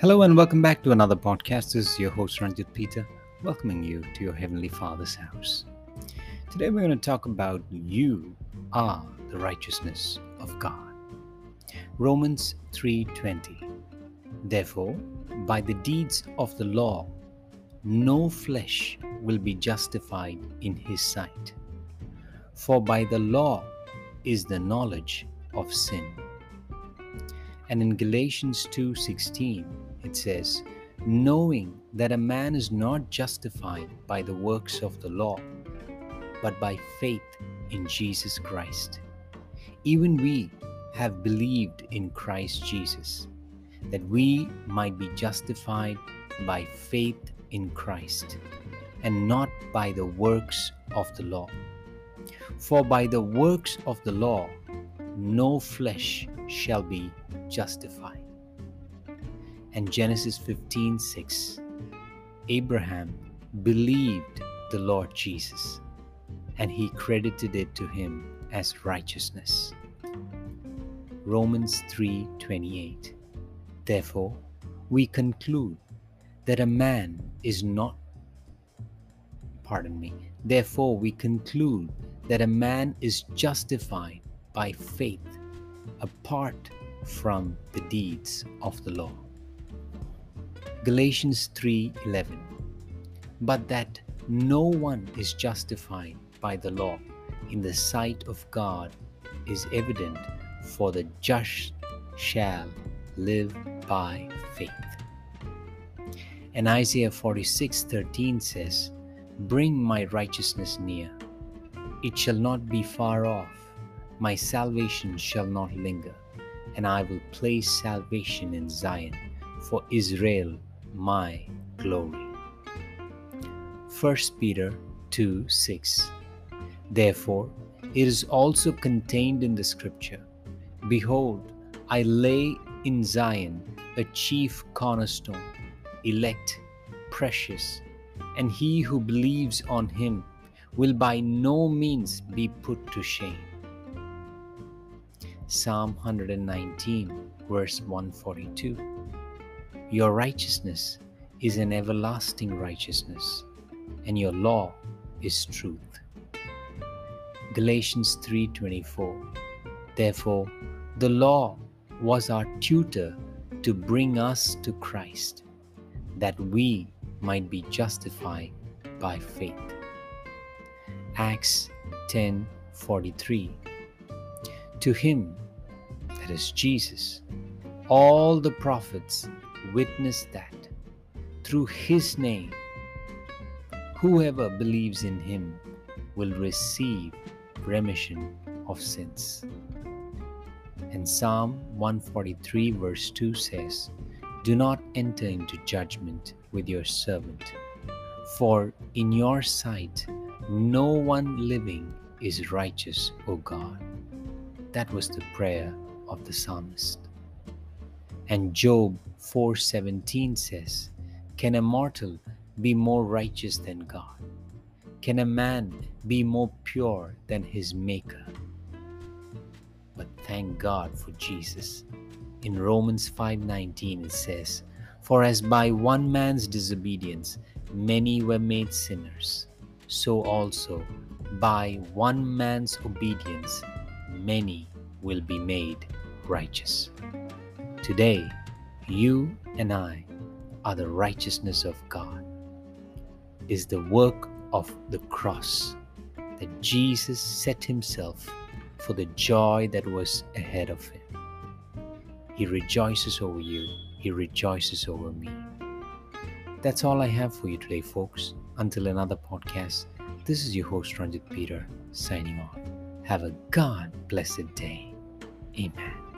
Hello and welcome back to another podcast. This is your host Ranjit Peter, welcoming you to your Heavenly Father's house. Today we're going to talk about you are the righteousness of God. Romans 3:20. Therefore, by the deeds of the law, no flesh will be justified in his sight. For by the law is the knowledge of sin. And in Galatians 2:16 it says, knowing that a man is not justified by the works of the law, but by faith in Jesus Christ. Even we have believed in Christ Jesus, that we might be justified by faith in Christ, and not by the works of the law. For by the works of the law, no flesh shall be justified and Genesis 15 6. Abraham believed the Lord Jesus, and he credited it to him as righteousness. Romans 3:28 Therefore we conclude that a man is not pardon me therefore we conclude that a man is justified by faith apart from the deeds of the law Galatians 3:11 But that no one is justified by the law in the sight of God is evident for the just shall live by faith. And Isaiah 46:13 says, Bring my righteousness near. It shall not be far off. My salvation shall not linger, and I will place salvation in Zion for Israel my glory. 1 Peter 2 6. Therefore, it is also contained in the scripture Behold, I lay in Zion a chief cornerstone, elect, precious, and he who believes on him will by no means be put to shame. Psalm 119, verse 142. Your righteousness is an everlasting righteousness, and your law is truth. Galatians 3:24 Therefore the law was our tutor to bring us to Christ that we might be justified by faith. Acts 10:43 To him that is Jesus all the prophets witness that through his name, whoever believes in him will receive remission of sins. And Psalm 143, verse 2 says, Do not enter into judgment with your servant, for in your sight no one living is righteous, O God. That was the prayer of the psalmist. And Job 4:17 says, "Can a mortal be more righteous than God? Can a man be more pure than his maker?" But thank God for Jesus. In Romans 5:19 it says, "For as by one man's disobedience many were made sinners, so also by one man's obedience many will be made righteous." Today, you and I are the righteousness of God. Is the work of the cross that Jesus set himself for the joy that was ahead of him. He rejoices over you, he rejoices over me. That's all I have for you today, folks. Until another podcast, this is your host, Ranjit Peter, signing off. Have a God blessed day. Amen.